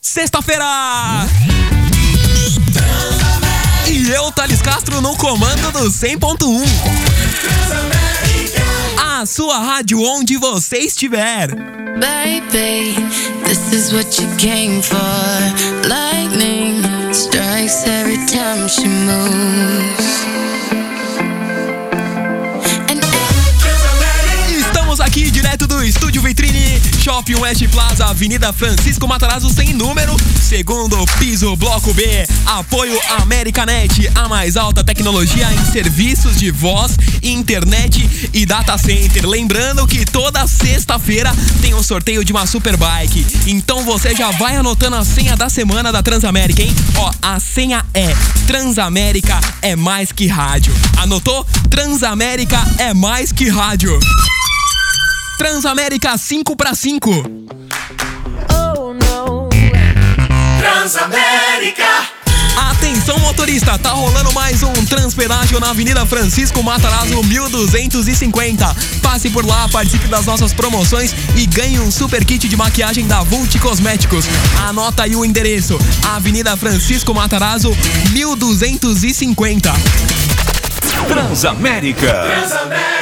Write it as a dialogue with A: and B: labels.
A: Sexta-feira! E eu, Thales Castro, no comando do 100.1. A sua rádio onde você estiver.
B: Baby, this is what you came for. Lightning strikes every time she moves.
A: Shopping West Plaza, Avenida Francisco Matarazzo, sem número, segundo piso, Bloco B. Apoio Americanet, a mais alta tecnologia em serviços de voz, internet e data center. Lembrando que toda sexta-feira tem um sorteio de uma Superbike. Então você já vai anotando a senha da semana da Transamérica, hein? Ó, a senha é Transamérica é mais que rádio. Anotou? Transamérica é mais que rádio. Transamérica 5 para 5.
C: Transamérica.
A: Atenção motorista, tá rolando mais um Transpedágio na Avenida Francisco Matarazzo 1250. Passe por lá, participe das nossas promoções e ganhe um super kit de maquiagem da Vult Cosméticos. Anota aí o endereço: Avenida Francisco Matarazzo 1250.
D: Transamérica.
C: Transamérica.